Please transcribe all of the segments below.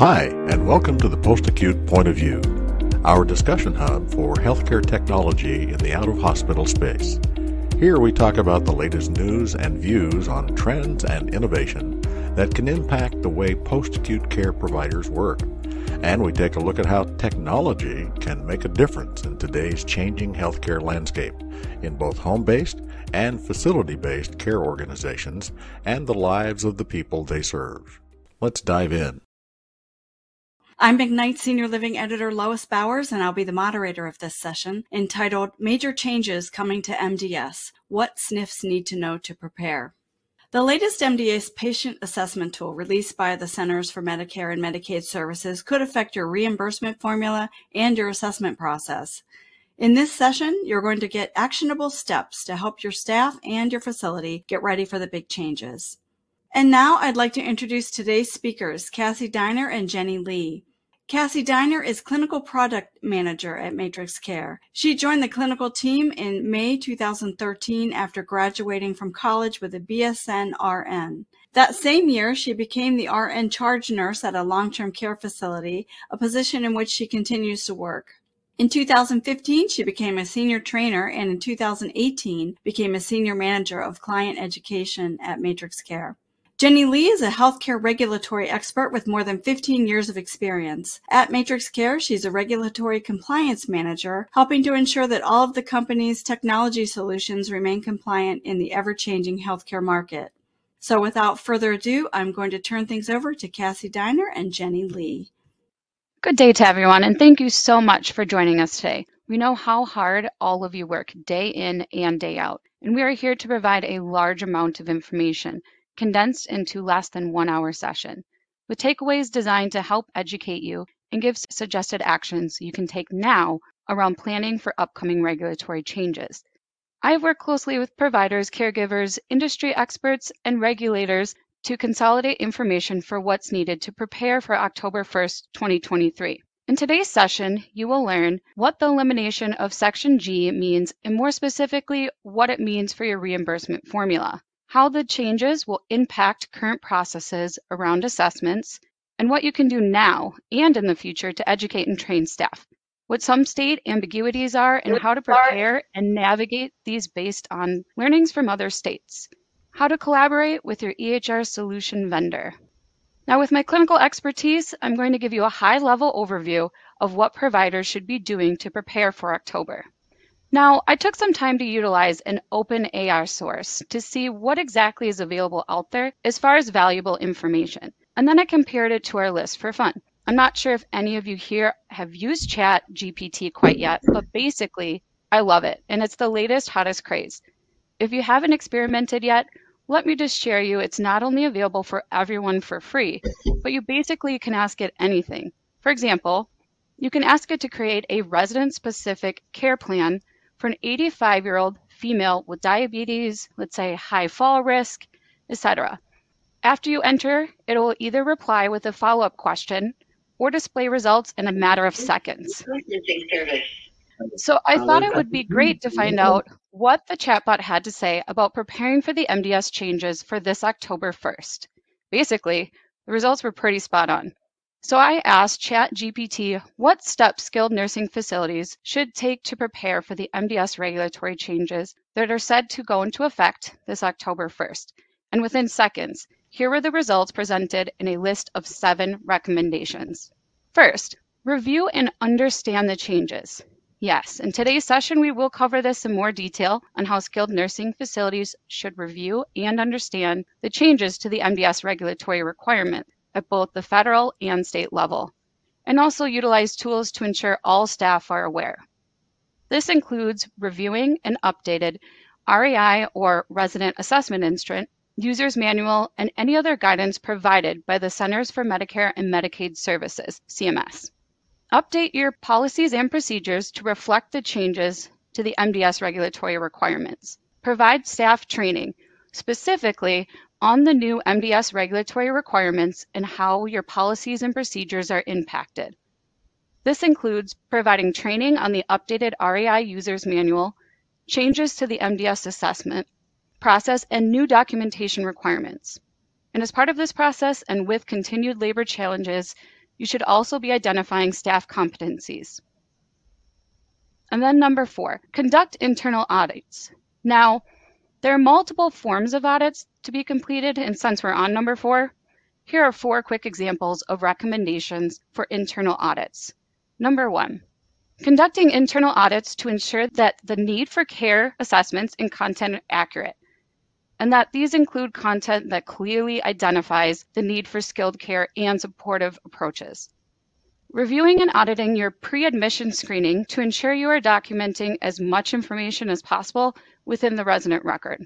Hi, and welcome to the Post Acute Point of View, our discussion hub for healthcare technology in the out of hospital space. Here we talk about the latest news and views on trends and innovation that can impact the way post acute care providers work. And we take a look at how technology can make a difference in today's changing healthcare landscape in both home based and facility based care organizations and the lives of the people they serve. Let's dive in. I'm McKnight Senior Living Editor Lois Bowers, and I'll be the moderator of this session entitled Major Changes Coming to MDS What SNFs Need to Know to Prepare. The latest MDS patient assessment tool released by the Centers for Medicare and Medicaid Services could affect your reimbursement formula and your assessment process. In this session, you're going to get actionable steps to help your staff and your facility get ready for the big changes. And now I'd like to introduce today's speakers, Cassie Diner and Jenny Lee. Cassie Diner is Clinical Product Manager at Matrix Care. She joined the clinical team in May 2013 after graduating from college with a BSN RN. That same year, she became the RN charge nurse at a long-term care facility, a position in which she continues to work. In 2015, she became a senior trainer and in 2018 became a senior manager of client education at Matrix Care. Jenny Lee is a healthcare regulatory expert with more than 15 years of experience. At Matrix Care, she's a regulatory compliance manager, helping to ensure that all of the company's technology solutions remain compliant in the ever-changing healthcare market. So without further ado, I'm going to turn things over to Cassie Diner and Jenny Lee. Good day to everyone, and thank you so much for joining us today. We know how hard all of you work day in and day out, and we are here to provide a large amount of information condensed into less than one hour session, with takeaways designed to help educate you and give suggested actions you can take now around planning for upcoming regulatory changes. I have worked closely with providers, caregivers, industry experts, and regulators to consolidate information for what's needed to prepare for October 1st, 2023. In today's session, you will learn what the elimination of Section G means and more specifically, what it means for your reimbursement formula how the changes will impact current processes around assessments, and what you can do now and in the future to educate and train staff, what some state ambiguities are, and how to prepare and navigate these based on learnings from other states, how to collaborate with your EHR solution vendor. Now, with my clinical expertise, I'm going to give you a high level overview of what providers should be doing to prepare for October. Now, I took some time to utilize an open AI source to see what exactly is available out there as far as valuable information. And then I compared it to our list for fun. I'm not sure if any of you here have used Chat GPT quite yet, but basically, I love it. And it's the latest, hottest craze. If you haven't experimented yet, let me just share you it's not only available for everyone for free, but you basically can ask it anything. For example, you can ask it to create a resident specific care plan for an 85 year old female with diabetes, let's say high fall risk, etc. After you enter, it will either reply with a follow up question or display results in a matter of seconds. So I thought it would be great to find out what the chatbot had to say about preparing for the MDS changes for this October 1st. Basically, the results were pretty spot on. So I asked ChatGPT what steps skilled nursing facilities should take to prepare for the MDS regulatory changes that are said to go into effect this October 1st. And within seconds, here were the results presented in a list of seven recommendations. First, review and understand the changes. Yes, in today's session, we will cover this in more detail on how skilled nursing facilities should review and understand the changes to the MDS regulatory requirement at both the federal and state level, and also utilize tools to ensure all staff are aware. This includes reviewing an updated RAI or Resident Assessment Instrument, User's Manual, and any other guidance provided by the Centers for Medicare and Medicaid Services, CMS. Update your policies and procedures to reflect the changes to the MDS regulatory requirements. Provide staff training, specifically on the new MDS regulatory requirements and how your policies and procedures are impacted. This includes providing training on the updated RAI User's Manual, changes to the MDS assessment process, and new documentation requirements. And as part of this process, and with continued labor challenges you should also be identifying staff competencies. And then number four, conduct internal audits. Now, there are multiple forms of audits to be completed, and since we're on number four, here are four quick examples of recommendations for internal audits. Number one, conducting internal audits to ensure that the need for care assessments and content are accurate, and that these include content that clearly identifies the need for skilled care and supportive approaches. Reviewing and auditing your pre admission screening to ensure you are documenting as much information as possible within the resident record.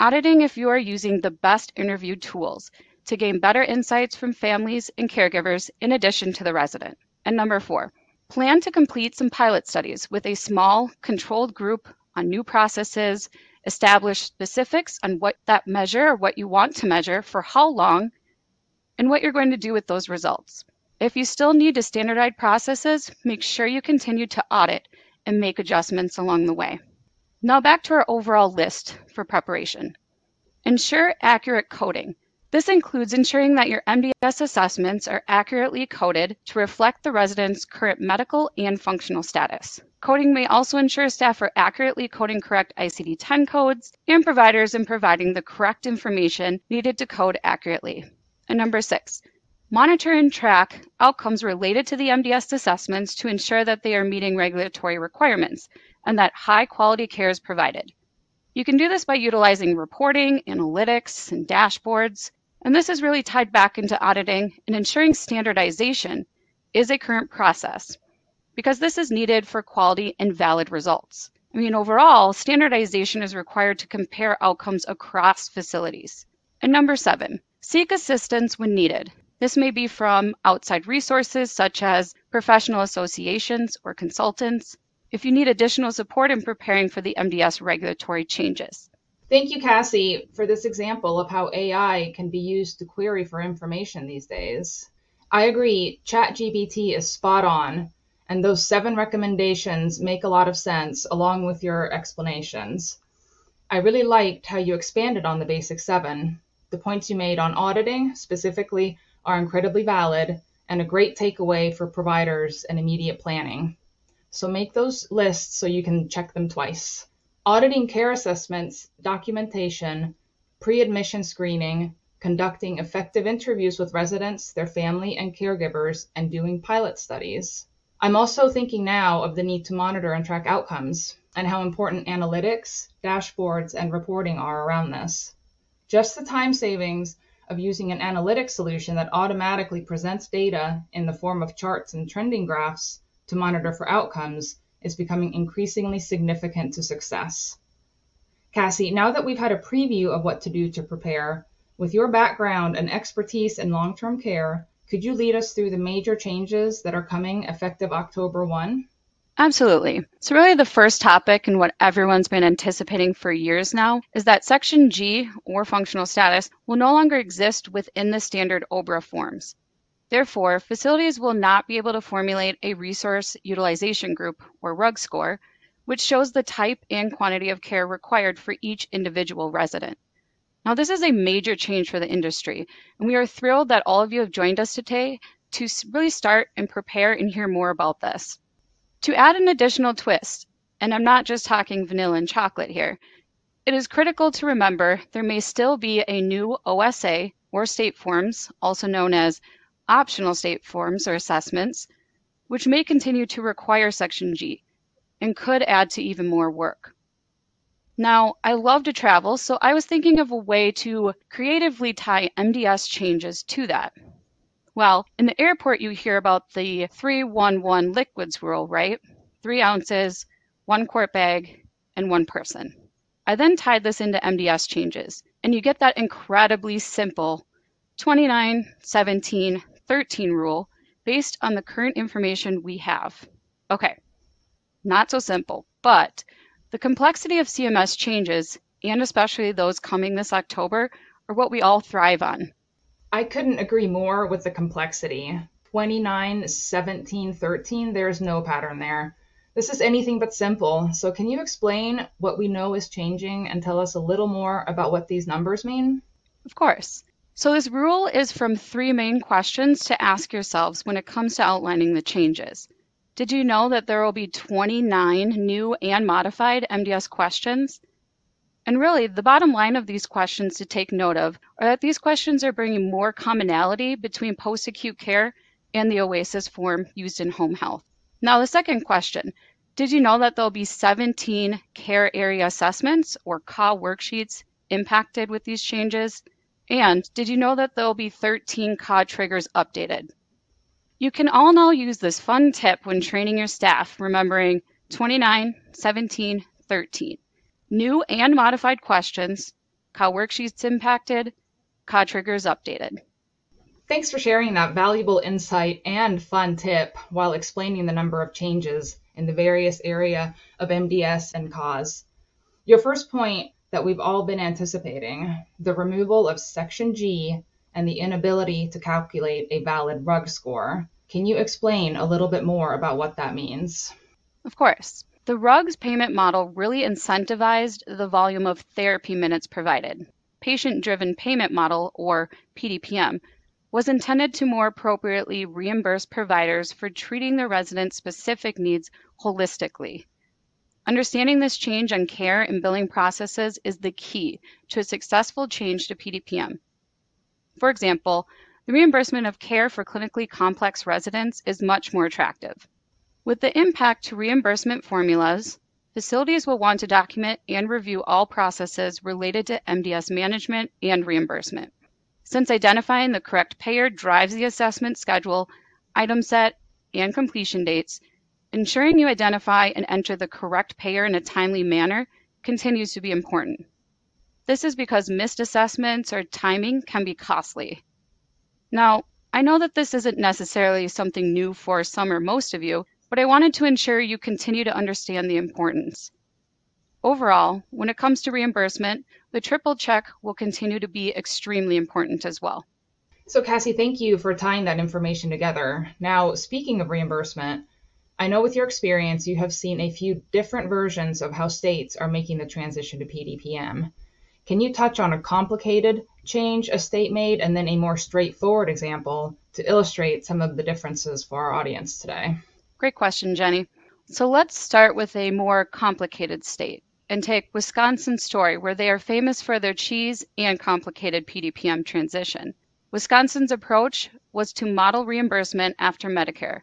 Auditing if you are using the best interview tools to gain better insights from families and caregivers in addition to the resident. And number four, plan to complete some pilot studies with a small, controlled group on new processes, establish specifics on what that measure or what you want to measure for how long, and what you're going to do with those results. If you still need to standardize processes, make sure you continue to audit and make adjustments along the way. Now back to our overall list for preparation. Ensure accurate coding. This includes ensuring that your MDS assessments are accurately coded to reflect the resident's current medical and functional status. Coding may also ensure staff are accurately coding correct ICD 10 codes and providers in providing the correct information needed to code accurately. And number six, monitor and track outcomes related to the MDS assessments to ensure that they are meeting regulatory requirements and that high quality care is provided. You can do this by utilizing reporting, analytics, and dashboards. And this is really tied back into auditing and ensuring standardization is a current process because this is needed for quality and valid results. I mean, overall, standardization is required to compare outcomes across facilities. And number seven, seek assistance when needed. This may be from outside resources such as professional associations or consultants if you need additional support in preparing for the MDS regulatory changes. Thank you, Cassie, for this example of how AI can be used to query for information these days. I agree, ChatGPT is spot on, and those seven recommendations make a lot of sense along with your explanations. I really liked how you expanded on the basic seven. The points you made on auditing specifically are incredibly valid and a great takeaway for providers and immediate planning. So make those lists so you can check them twice auditing care assessments, documentation, pre admission screening, conducting effective interviews with residents, their family, and caregivers, and doing pilot studies. I'm also thinking now of the need to monitor and track outcomes and how important analytics, dashboards, and reporting are around this. Just the time savings of using an analytics solution that automatically presents data in the form of charts and trending graphs to monitor for outcomes is becoming increasingly significant to success. Cassie, now that we've had a preview of what to do to prepare, with your background and expertise in long term care, could you lead us through the major changes that are coming effective October 1? Absolutely. So, really, the first topic and what everyone's been anticipating for years now is that Section G, or functional status, will no longer exist within the standard OBRA forms. Therefore, facilities will not be able to formulate a resource utilization group or RUG score, which shows the type and quantity of care required for each individual resident. Now, this is a major change for the industry, and we are thrilled that all of you have joined us today to really start and prepare and hear more about this. To add an additional twist, and I'm not just talking vanilla and chocolate here, it is critical to remember there may still be a new OSA or state forms, also known as optional state forms or assessments, which may continue to require Section G and could add to even more work. Now, I love to travel, so I was thinking of a way to creatively tie MDS changes to that. Well, in the airport, you hear about the 311 liquids rule, right? Three ounces, one quart bag, and one person. I then tied this into MDS changes, and you get that incredibly simple 29, 17, 13 rule based on the current information we have. Okay, not so simple, but the complexity of CMS changes, and especially those coming this October, are what we all thrive on. I couldn't agree more with the complexity. 29, 17, 13, there's no pattern there. This is anything but simple. So, can you explain what we know is changing and tell us a little more about what these numbers mean? Of course. So, this rule is from three main questions to ask yourselves when it comes to outlining the changes. Did you know that there will be 29 new and modified MDS questions? And really, the bottom line of these questions to take note of are that these questions are bringing more commonality between post acute care and the OASIS form used in home health. Now, the second question Did you know that there'll be 17 care area assessments or CA worksheets impacted with these changes? And did you know that there will be 13 CAA triggers updated? You can all now use this fun tip when training your staff, remembering 29, 17, 13. New and modified questions, CAA worksheets impacted, CAA triggers updated. Thanks for sharing that valuable insight and fun tip while explaining the number of changes in the various area of MDS and CAAs. Your first point that we've all been anticipating the removal of Section G and the inability to calculate a valid RUG score. Can you explain a little bit more about what that means? Of course. The RUGS payment model really incentivized the volume of therapy minutes provided. Patient driven payment model, or PDPM, was intended to more appropriately reimburse providers for treating their residents' specific needs holistically. Understanding this change on care and billing processes is the key to a successful change to PDPM. For example, the reimbursement of care for clinically complex residents is much more attractive. With the impact to reimbursement formulas, facilities will want to document and review all processes related to MDS management and reimbursement. Since identifying the correct payer drives the assessment schedule, item set, and completion dates, Ensuring you identify and enter the correct payer in a timely manner continues to be important. This is because missed assessments or timing can be costly. Now, I know that this isn't necessarily something new for some or most of you, but I wanted to ensure you continue to understand the importance. Overall, when it comes to reimbursement, the triple check will continue to be extremely important as well. So, Cassie, thank you for tying that information together. Now, speaking of reimbursement, I know with your experience, you have seen a few different versions of how states are making the transition to PDPM. Can you touch on a complicated change a state made and then a more straightforward example to illustrate some of the differences for our audience today? Great question, Jenny. So let's start with a more complicated state and take Wisconsin's story, where they are famous for their cheese and complicated PDPM transition. Wisconsin's approach was to model reimbursement after Medicare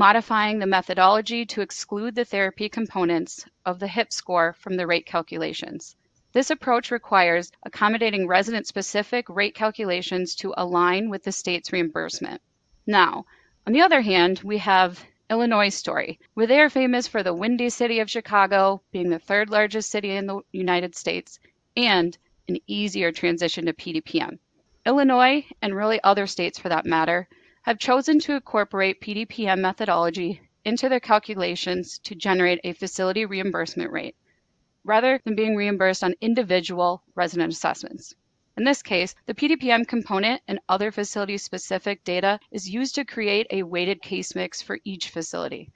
modifying the methodology to exclude the therapy components of the HIPPS score from the rate calculations. This approach requires accommodating resident specific rate calculations to align with the state's reimbursement. Now, on the other hand, we have Illinois story, where they are famous for the windy city of Chicago being the third largest city in the United States and an easier transition to PDPM. Illinois, and really other states for that matter, have chosen to incorporate PDPM methodology into their calculations to generate a facility reimbursement rate, rather than being reimbursed on individual resident assessments. In this case, the PDPM component and other facility specific data is used to create a weighted case mix for each facility.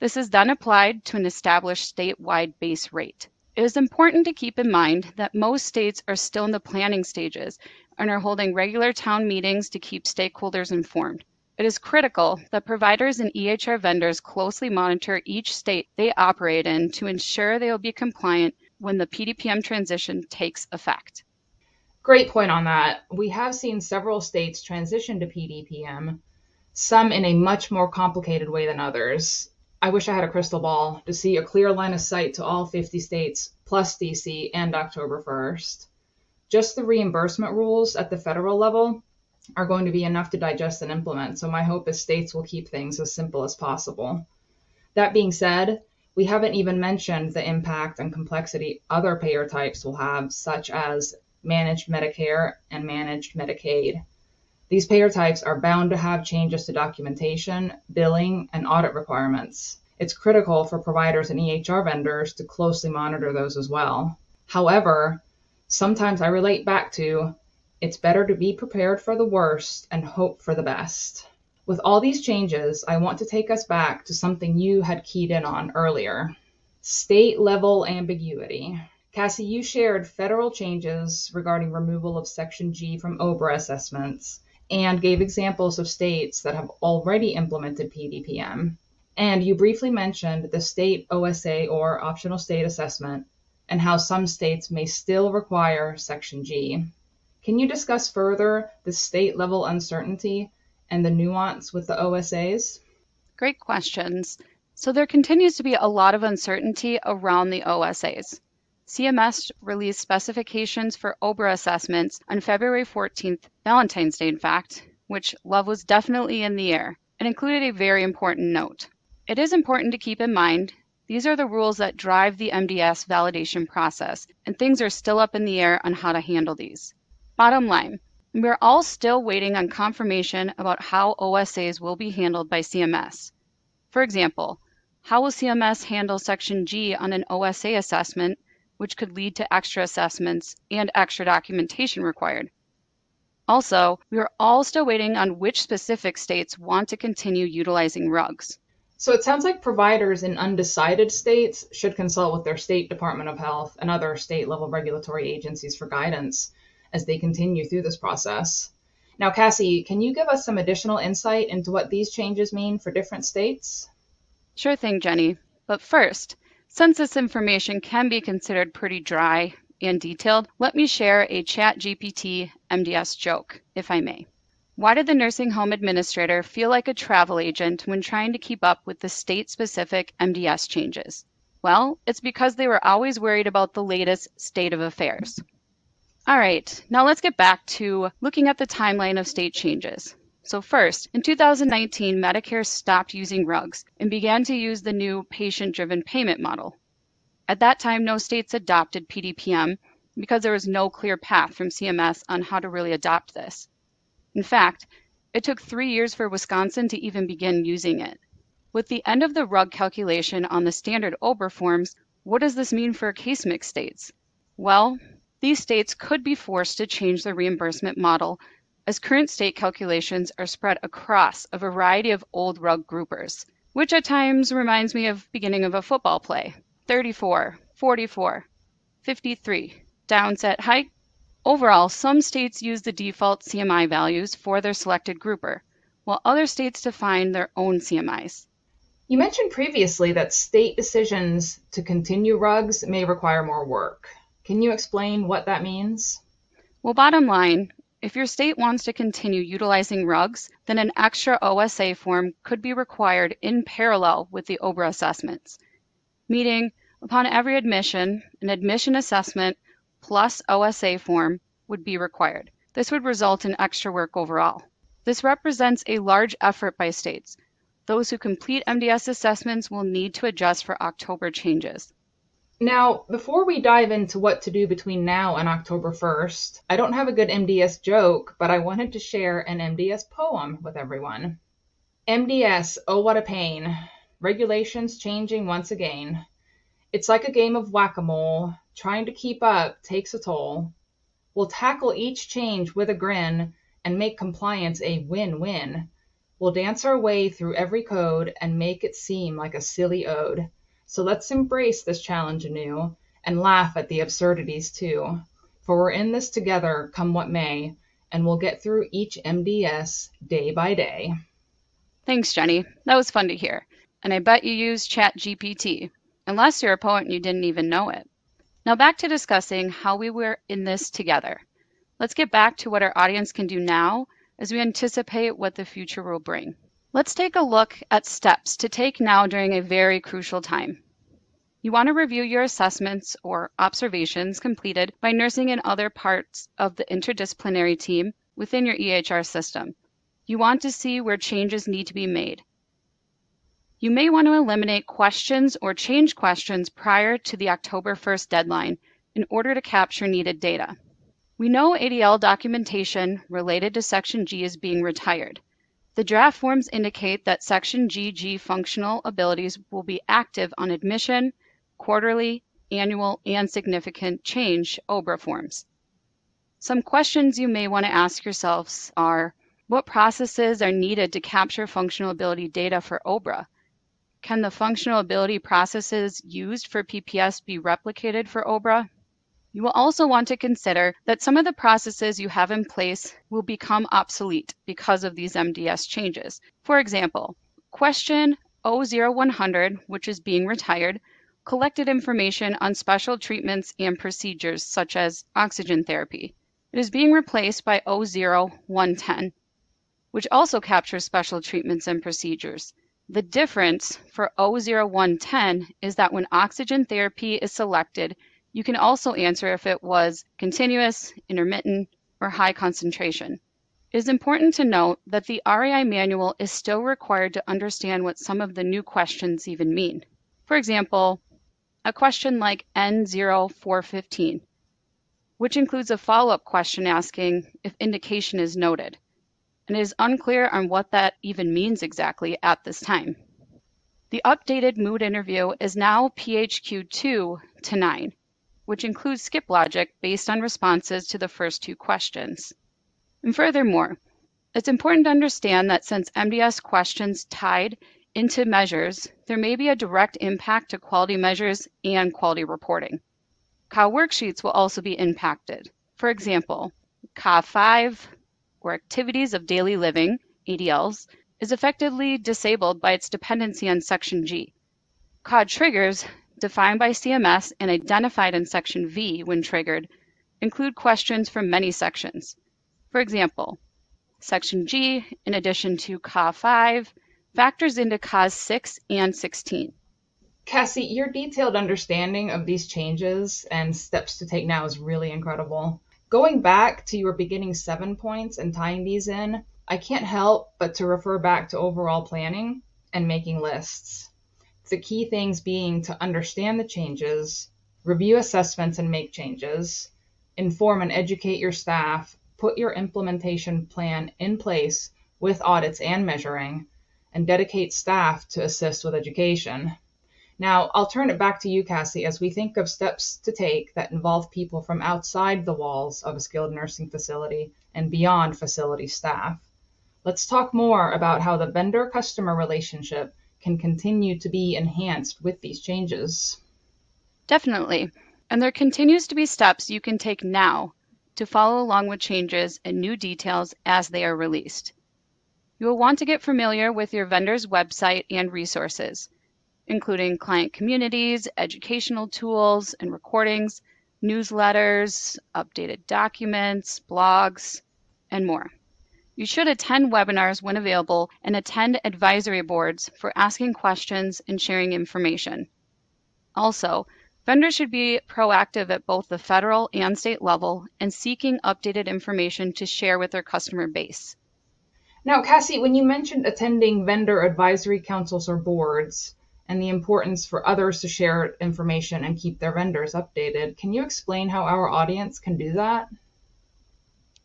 This is then applied to an established statewide base rate. It is important to keep in mind that most states are still in the planning stages and are holding regular town meetings to keep stakeholders informed. It is critical that providers and EHR vendors closely monitor each state they operate in to ensure they will be compliant when the PDPM transition takes effect. Great point on that. We have seen several states transition to PDPM, some in a much more complicated way than others. I wish I had a crystal ball to see a clear line of sight to all 50 states plus DC and October 1st. Just the reimbursement rules at the federal level are going to be enough to digest and implement. So my hope is states will keep things as simple as possible. That being said, we haven't even mentioned the impact and complexity other payer types will have, such as managed Medicare and managed Medicaid. These payer types are bound to have changes to documentation, billing, and audit requirements. It's critical for providers and EHR vendors to closely monitor those as well. However, sometimes I relate back to it's better to be prepared for the worst and hope for the best. With all these changes, I want to take us back to something you had keyed in on earlier state level ambiguity. Cassie, you shared federal changes regarding removal of Section G from OBRA assessments and gave examples of states that have already implemented PDPM. And you briefly mentioned the state OSA or optional state assessment and how some states may still require Section G. Can you discuss further the state level uncertainty and the nuance with the OSAs? Great questions. So, there continues to be a lot of uncertainty around the OSAs. CMS released specifications for OBRA assessments on February 14th, Valentine's Day, in fact, which love was definitely in the air, and included a very important note. It is important to keep in mind these are the rules that drive the MDS validation process, and things are still up in the air on how to handle these. Bottom line, we're all still waiting on confirmation about how OSAs will be handled by CMS. For example, how will CMS handle Section G on an OSA assessment, which could lead to extra assessments and extra documentation required? Also, we are all still waiting on which specific states want to continue utilizing RUGs. So it sounds like providers in undecided states should consult with their state Department of Health and other state level regulatory agencies for guidance as they continue through this process. Now, Cassie, can you give us some additional insight into what these changes mean for different states? Sure thing, Jenny. But first, this information can be considered pretty dry and detailed, let me share a ChatGPT MDS joke, if I may. Why did the nursing home administrator feel like a travel agent when trying to keep up with the state specific MDS changes? Well, it's because they were always worried about the latest state of affairs. All right, now let's get back to looking at the timeline of state changes. So, first, in 2019, Medicare stopped using RUGs and began to use the new patient driven payment model. At that time, no states adopted PDPM because there was no clear path from CMS on how to really adopt this. In fact, it took three years for Wisconsin to even begin using it. With the end of the RUG calculation on the standard OBRA forms, what does this mean for case mix states? Well, these states could be forced to change their reimbursement model as current state calculations are spread across a variety of old RUG groupers, which at times reminds me of beginning of a football play. 34, 44, 53, downset hike, Overall, some states use the default CMI values for their selected grouper, while other states define their own CMIs. You mentioned previously that state decisions to continue RUGs may require more work. Can you explain what that means? Well, bottom line, if your state wants to continue utilizing RUGs, then an extra OSA form could be required in parallel with the OBRA assessments. Meaning, upon every admission, an admission assessment plus OSA form would be required. This would result in extra work overall. This represents a large effort by states. Those who complete MDS assessments will need to adjust for October changes. Now, before we dive into what to do between now and October 1st, I don't have a good MDS joke, but I wanted to share an MDS poem with everyone. MDS, oh what a pain. Regulations changing once again. It's like a game of whack a mole. Trying to keep up takes a toll. We'll tackle each change with a grin and make compliance a win win. We'll dance our way through every code and make it seem like a silly ode. So let's embrace this challenge anew and laugh at the absurdities too. For we're in this together, come what may, and we'll get through each MDS day by day. Thanks, Jenny. That was fun to hear. And I bet you used ChatGPT, unless you're a poet and you didn't even know it. Now back to discussing how we were in this together. Let's get back to what our audience can do now as we anticipate what the future will bring. Let's take a look at steps to take now during a very crucial time. You want to review your assessments or observations completed by nursing and other parts of the interdisciplinary team within your EHR system. You want to see where changes need to be made. You may want to eliminate questions or change questions prior to the October 1st deadline in order to capture needed data. We know ADL documentation related to Section G is being retired. The draft forms indicate that Section GG functional abilities will be active on admission, quarterly, annual, and significant change OBRA forms. Some questions you may want to ask yourselves are what processes are needed to capture functional ability data for OBRA? Can the functional ability processes used for PPS be replicated for OBRA? You will also want to consider that some of the processes you have in place will become obsolete because of these MDS changes. For example, question 00100, which is being retired, collected information on special treatments and procedures such as oxygen therapy. It is being replaced by 00110, which also captures special treatments and procedures. The difference for 00110 is that when oxygen therapy is selected, you can also answer if it was continuous, intermittent, or high concentration. It is important to note that the RAI manual is still required to understand what some of the new questions even mean. For example, a question like N0415, which includes a follow-up question asking if indication is noted, and it is unclear on what that even means exactly at this time. The updated mood interview is now PHQ2 to 9, which includes skip logic based on responses to the first two questions. And furthermore, it's important to understand that since MDS questions tied into measures, there may be a direct impact to quality measures and quality reporting. CA worksheets will also be impacted. For example, CA 5 or activities of daily living, ADLs, is effectively disabled by its dependency on Section G. CAA triggers defined by CMS and identified in Section V when triggered, include questions from many sections. For example, Section G, in addition to CA 5, factors into CAAs 6 and 16. Cassie, your detailed understanding of these changes and steps to take now is really incredible. Going back to your beginning seven points and tying these in, I can't help but to refer back to overall planning and making lists. The key things being to understand the changes, review assessments and make changes, inform and educate your staff, put your implementation plan in place with audits and measuring, and dedicate staff to assist with education. Now, I'll turn it back to you, Cassie, as we think of steps to take that involve people from outside the walls of a skilled nursing facility and beyond facility staff. Let's talk more about how the vendor customer relationship can continue to be enhanced with these changes. Definitely. And there continues to be steps you can take now to follow along with changes and new details as they are released. You will want to get familiar with your vendor's website and resources, including client communities, educational tools and recordings, newsletters, updated documents, blogs, and more. You should attend webinars when available and attend advisory boards for asking questions and sharing information. Also, vendors should be proactive at both the federal and state level and seeking updated information to share with their customer base. Now, Cassie, when you mentioned attending vendor advisory councils or boards and the importance for others to share information and keep their vendors updated, can you explain how our audience can do that?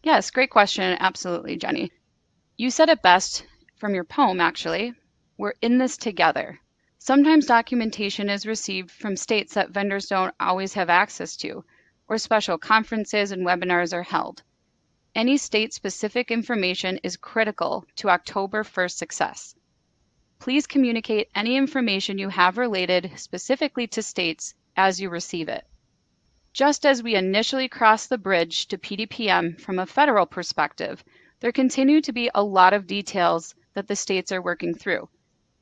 Yes, great question. Absolutely, Jenny. You said it best from your poem, actually. We're in this together. Sometimes documentation is received from states that vendors don't always have access to, or special conferences and webinars are held. Any state specific information is critical to October 1st success. Please communicate any information you have related specifically to states as you receive it. Just as we initially crossed the bridge to PDPM from a federal perspective, there continue to be a lot of details that the states are working through,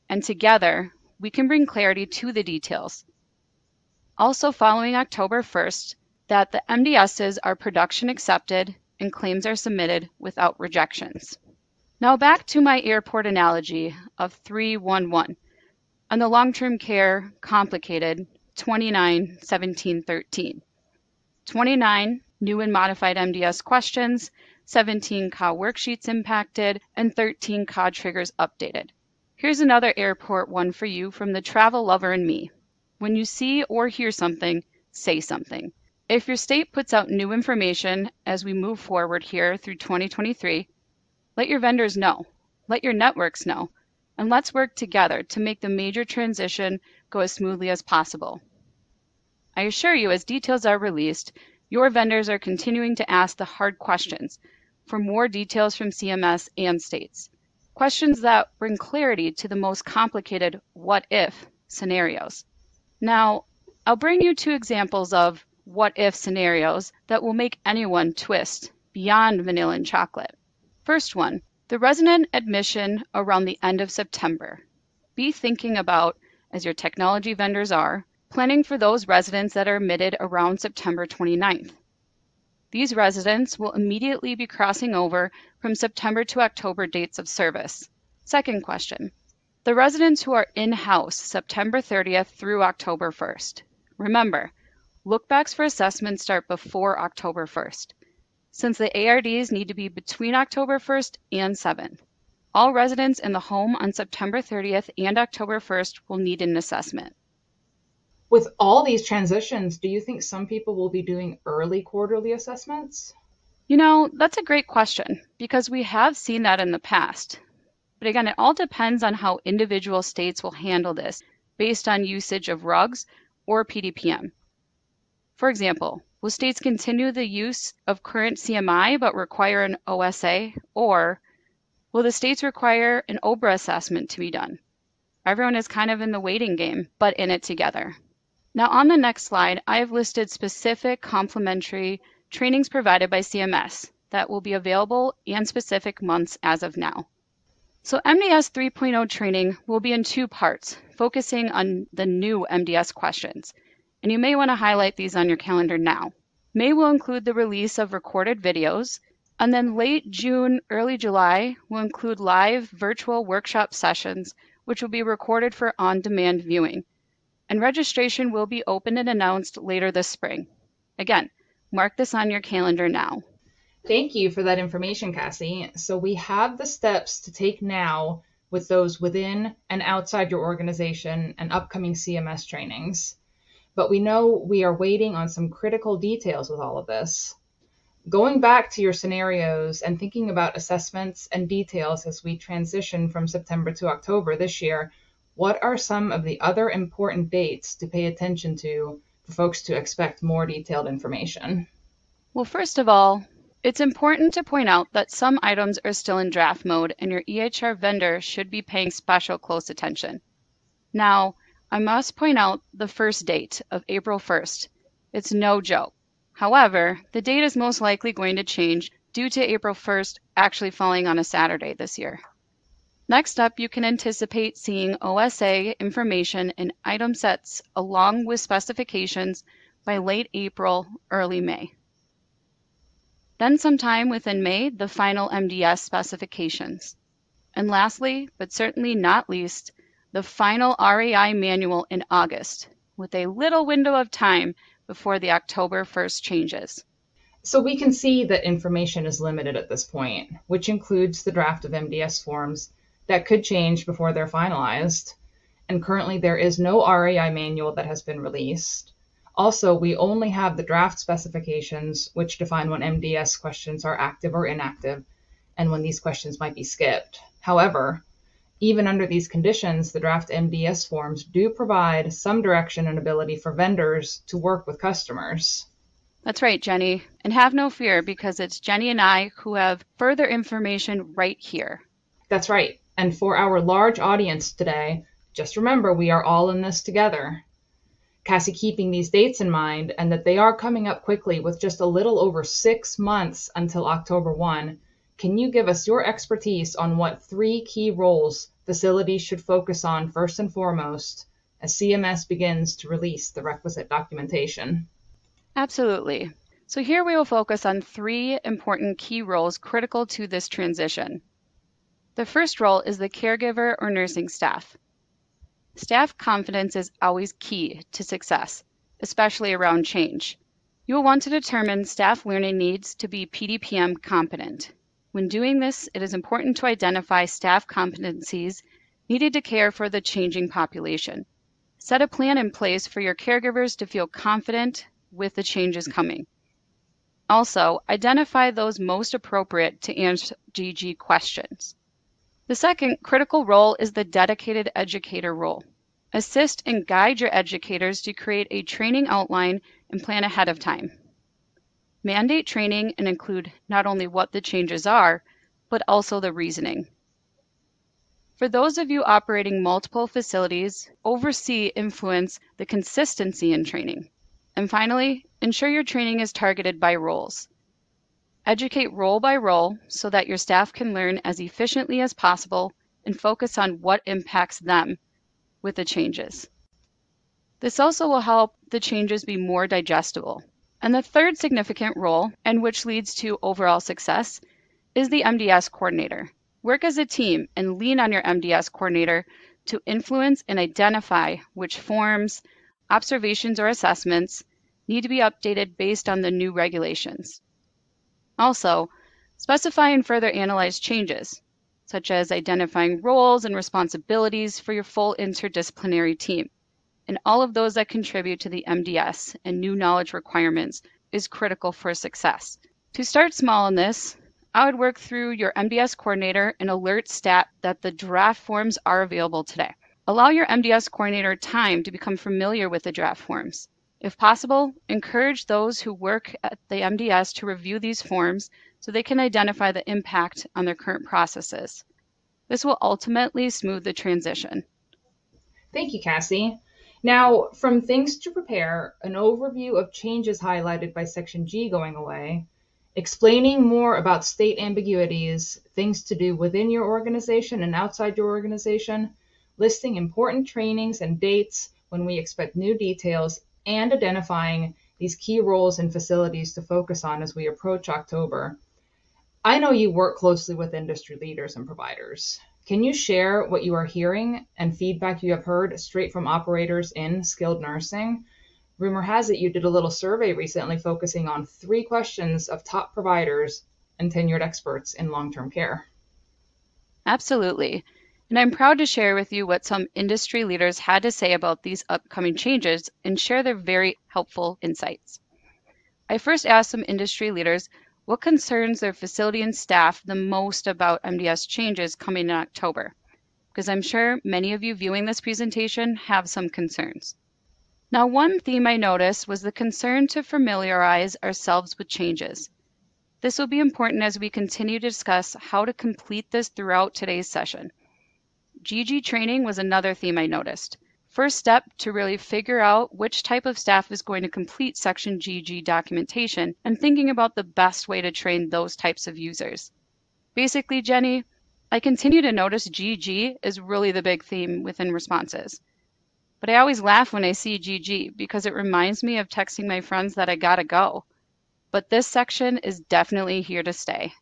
and together we can bring clarity to the details. Also, following October 1st, that the MDSs are production accepted and claims are submitted without rejections. Now, back to my airport analogy of 311 and the long term care complicated 29 17 13. 29 new and modified MDS questions, 17 CA worksheets impacted, and 13 CA triggers updated. Here's another airport one for you from the travel lover and me. When you see or hear something, say something. If your state puts out new information as we move forward here through 2023, let your vendors know, let your networks know, and let's work together to make the major transition go as smoothly as possible. I assure you, as details are released, your vendors are continuing to ask the hard questions for more details from CMS and states. Questions that bring clarity to the most complicated what if scenarios. Now, I'll bring you two examples of what if scenarios that will make anyone twist beyond vanilla and chocolate. First one the resident admission around the end of September. Be thinking about, as your technology vendors are, planning for those residents that are admitted around September 29th. These residents will immediately be crossing over from September to October dates of service. Second question. The residents who are in-house September 30th through October 1st. Remember, lookbacks for assessments start before October 1st, since the ARDs need to be between October 1st and 7th. All residents in the home on September 30th and October 1st will need an assessment. With all these transitions, do you think some people will be doing early quarterly assessments? You know, that's a great question because we have seen that in the past. But again, it all depends on how individual states will handle this based on usage of RUGs or PDPM. For example, will states continue the use of current CMI but require an OSA, or will the states require an OBRA assessment to be done? Everyone is kind of in the waiting game, but in it together. Now on the next slide, I have listed specific complementary trainings provided by CMS that will be available in specific months as of now. So MDS 3.0 training will be in two parts, focusing on the new MDS questions. And you may want to highlight these on your calendar now. May will include the release of recorded videos, and then late June, early July will include live virtual workshop sessions, which will be recorded for on-demand viewing and registration will be open and announced later this spring. Again, mark this on your calendar now. Thank you for that information, Cassie. So we have the steps to take now with those within and outside your organization and upcoming CMS trainings. But we know we are waiting on some critical details with all of this. Going back to your scenarios and thinking about assessments and details as we transition from September to October this year, what are some of the other important dates to pay attention to for folks to expect more detailed information? Well, first of all, it's important to point out that some items are still in draft mode and your EHR vendor should be paying special close attention. Now, I must point out the first date of April 1st. It's no joke. However, the date is most likely going to change due to April 1st actually falling on a Saturday this year. Next up, you can anticipate seeing OSA information in item sets along with specifications by late April, early May. Then sometime within May, the final MDS specifications. And lastly, but certainly not least, the final RAI manual in August, with a little window of time before the October 1st changes. So we can see that information is limited at this point, which includes the draft of MDS forms that could change before they're finalized. And currently, there is no RAI manual that has been released. Also, we only have the draft specifications, which define when MDS questions are active or inactive, and when these questions might be skipped. However, even under these conditions, the draft MDS forms do provide some direction and ability for vendors to work with customers. That's right, Jenny. And have no fear because it's Jenny and I who have further information right here. That's right. And for our large audience today, just remember we are all in this together. Cassie keeping these dates in mind and that they are coming up quickly with just a little over six months until October 1, can you give us your expertise on what three key roles facilities should focus on first and foremost as CMS begins to release the requisite documentation? Absolutely. So here we will focus on three important key roles critical to this transition. The first role is the caregiver or nursing staff. Staff confidence is always key to success, especially around change. You will want to determine staff learning needs to be PDPM competent. When doing this, it is important to identify staff competencies needed to care for the changing population. Set a plan in place for your caregivers to feel confident with the changes coming. Also, identify those most appropriate to answer GG questions. The second critical role is the dedicated educator role. Assist and guide your educators to create a training outline and plan ahead of time. Mandate training and include not only what the changes are, but also the reasoning. For those of you operating multiple facilities, oversee influence the consistency in training. And finally, ensure your training is targeted by roles. Educate role by role so that your staff can learn as efficiently as possible and focus on what impacts them with the changes. This also will help the changes be more digestible. And the third significant role, and which leads to overall success, is the MDS coordinator. Work as a team and lean on your MDS coordinator to influence and identify which forms, observations, or assessments need to be updated based on the new regulations. Also, specify and further analyze changes, such as identifying roles and responsibilities for your full interdisciplinary team and all of those that contribute to the MDS and new knowledge requirements is critical for success. To start small on this, I would work through your MDS coordinator and alert STAT that the draft forms are available today. Allow your MDS coordinator time to become familiar with the draft forms. If possible, encourage those who work at the MDS to review these forms so they can identify the impact on their current processes. This will ultimately smooth the transition. Thank you, Cassie. Now, from things to prepare, an overview of changes highlighted by Section G going away, explaining more about state ambiguities, things to do within your organization and outside your organization, listing important trainings and dates when we expect new details, and identifying these key roles and facilities to focus on as we approach October. I know you work closely with industry leaders and providers. Can you share what you are hearing and feedback you have heard straight from operators in skilled nursing? Rumor has it you did a little survey recently focusing on three questions of top providers and tenured experts in long term care. Absolutely. And I'm proud to share with you what some industry leaders had to say about these upcoming changes and share their very helpful insights. I first asked some industry leaders what concerns their facility and staff the most about MDS changes coming in October? Because I'm sure many of you viewing this presentation have some concerns. Now, one theme I noticed was the concern to familiarize ourselves with changes. This will be important as we continue to discuss how to complete this throughout today's session. GG training was another theme I noticed first step to really figure out which type of staff is going to complete Section GG documentation and thinking about the best way to train those types of users. Basically, Jenny, I continue to notice GG is really the big theme within responses. But I always laugh when I see GG because it reminds me of texting my friends that I gotta go. But this section is definitely here to stay.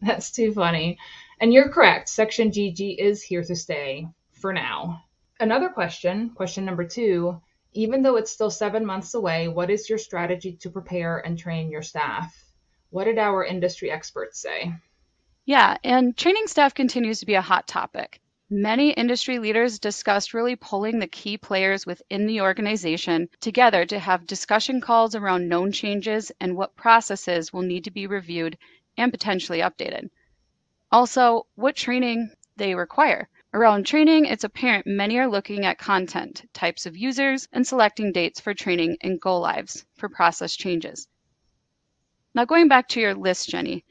That's too funny. And you're correct, Section GG is here to stay for now. Another question, question number two, even though it's still seven months away, what is your strategy to prepare and train your staff? What did our industry experts say? Yeah, and training staff continues to be a hot topic. Many industry leaders discussed really pulling the key players within the organization together to have discussion calls around known changes and what processes will need to be reviewed and potentially updated. Also, what training they require. Around training, it's apparent many are looking at content, types of users, and selecting dates for training and go lives for process changes. Now, going back to your list, Jenny,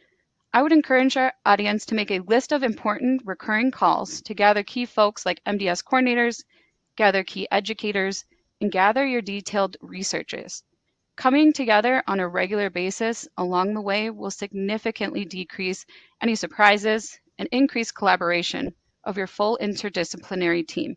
I would encourage our audience to make a list of important recurring calls to gather key folks like MDS coordinators, gather key educators, and gather your detailed researches. Coming together on a regular basis along the way will significantly decrease any surprises and increase collaboration of your full interdisciplinary team.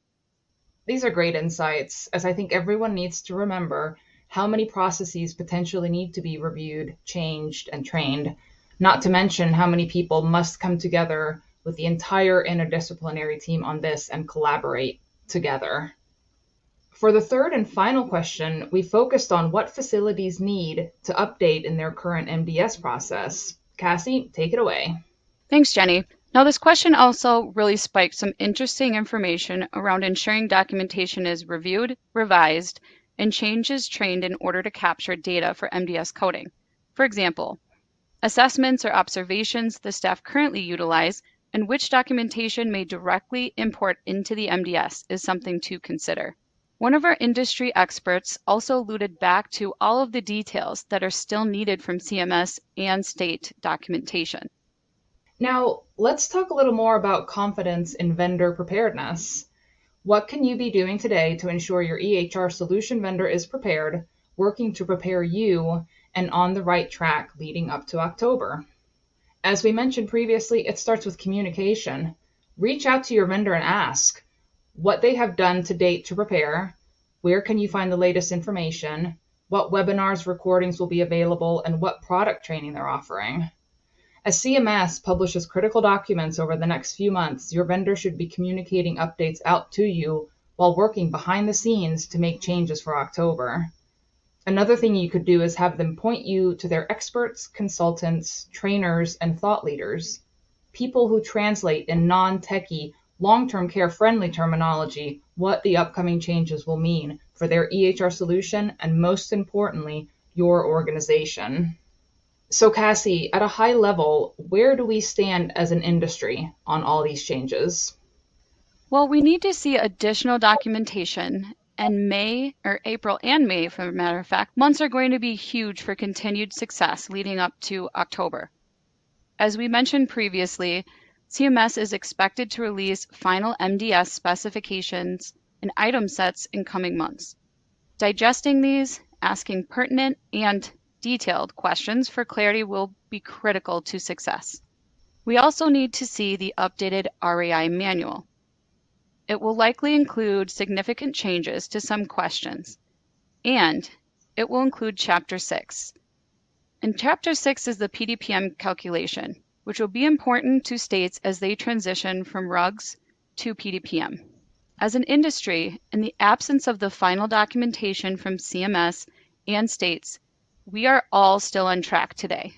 These are great insights, as I think everyone needs to remember how many processes potentially need to be reviewed, changed, and trained, not to mention how many people must come together with the entire interdisciplinary team on this and collaborate together. For the third and final question, we focused on what facilities need to update in their current MDS process. Cassie, take it away. Thanks, Jenny. Now, this question also really spiked some interesting information around ensuring documentation is reviewed, revised, and changes trained in order to capture data for MDS coding. For example, assessments or observations the staff currently utilize and which documentation may directly import into the MDS is something to consider. One of our industry experts also alluded back to all of the details that are still needed from CMS and state documentation. Now, let's talk a little more about confidence in vendor preparedness. What can you be doing today to ensure your EHR solution vendor is prepared working to prepare you and on the right track leading up to October. As we mentioned previously, it starts with communication. Reach out to your vendor and ask what they have done to date to prepare, where can you find the latest information, what webinars recordings will be available, and what product training they're offering. As CMS publishes critical documents over the next few months, your vendor should be communicating updates out to you while working behind the scenes to make changes for October. Another thing you could do is have them point you to their experts, consultants, trainers, and thought leaders, people who translate in non techie, long term care friendly terminology what the upcoming changes will mean for their EHR solution and, most importantly, your organization. So, Cassie, at a high level, where do we stand as an industry on all these changes? Well, we need to see additional documentation, and May, or April and May, for a matter of fact, months are going to be huge for continued success leading up to October. As we mentioned previously, CMS is expected to release final MDS specifications and item sets in coming months. Digesting these, asking pertinent and detailed questions for clarity will be critical to success. We also need to see the updated RAI manual. It will likely include significant changes to some questions, and it will include Chapter 6. And Chapter 6 is the PDPM calculation, which will be important to states as they transition from RUGs to PDPM. As an industry, in the absence of the final documentation from CMS and states, we are all still on track today.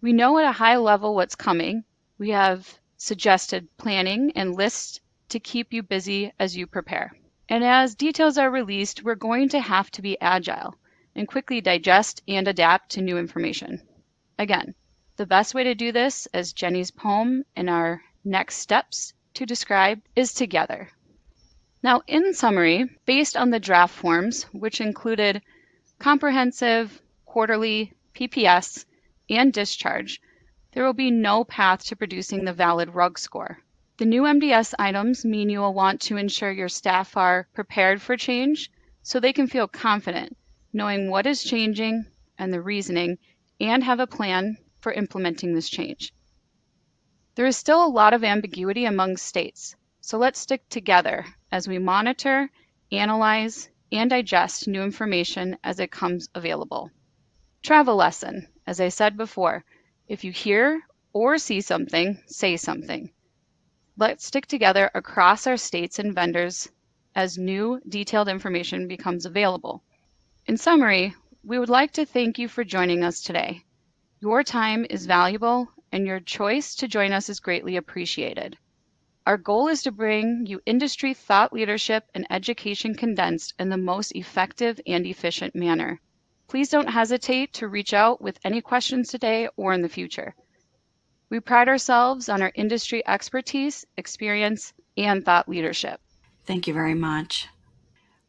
We know at a high level what's coming. We have suggested planning and lists to keep you busy as you prepare. And as details are released, we're going to have to be agile and quickly digest and adapt to new information. Again, the best way to do this, as Jenny's poem in our next steps to describe, is together. Now, in summary, based on the draft forms, which included comprehensive, quarterly, PPS, and discharge, there will be no path to producing the valid RUG score. The new MDS items mean you will want to ensure your staff are prepared for change so they can feel confident knowing what is changing and the reasoning and have a plan for implementing this change. There is still a lot of ambiguity among states, so let's stick together as we monitor, analyze, and digest new information as it comes available. Travel lesson, as I said before, if you hear or see something, say something. Let's stick together across our states and vendors as new detailed information becomes available. In summary, we would like to thank you for joining us today. Your time is valuable and your choice to join us is greatly appreciated. Our goal is to bring you industry thought leadership and education condensed in the most effective and efficient manner. Please don't hesitate to reach out with any questions today or in the future. We pride ourselves on our industry expertise, experience, and thought leadership. Thank you very much.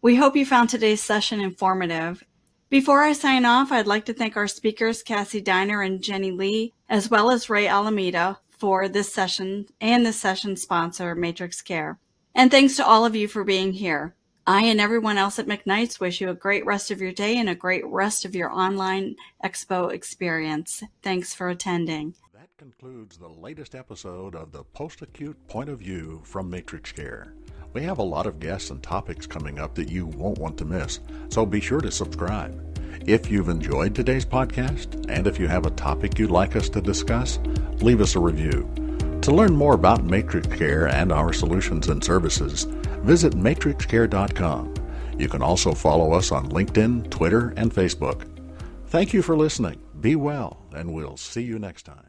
We hope you found today's session informative. Before I sign off, I'd like to thank our speakers, Cassie Diner and Jenny Lee, as well as Ray Alameda for this session and this session sponsor, MatrixCare. And thanks to all of you for being here. I and everyone else at McKnight's wish you a great rest of your day and a great rest of your online expo experience. Thanks for attending That concludes the latest episode of the Post Acute Point of View from MatrixCare. We have a lot of guests and topics coming up that you won't want to miss, so be sure to subscribe. If you've enjoyed today's podcast, and if you have a topic you'd like us to discuss, leave us a review. To learn more about MatrixCare and our solutions and services, visit matrixcare.com. You can also follow us on LinkedIn, Twitter, and Facebook. Thank you for listening. Be well, and we'll see you next time.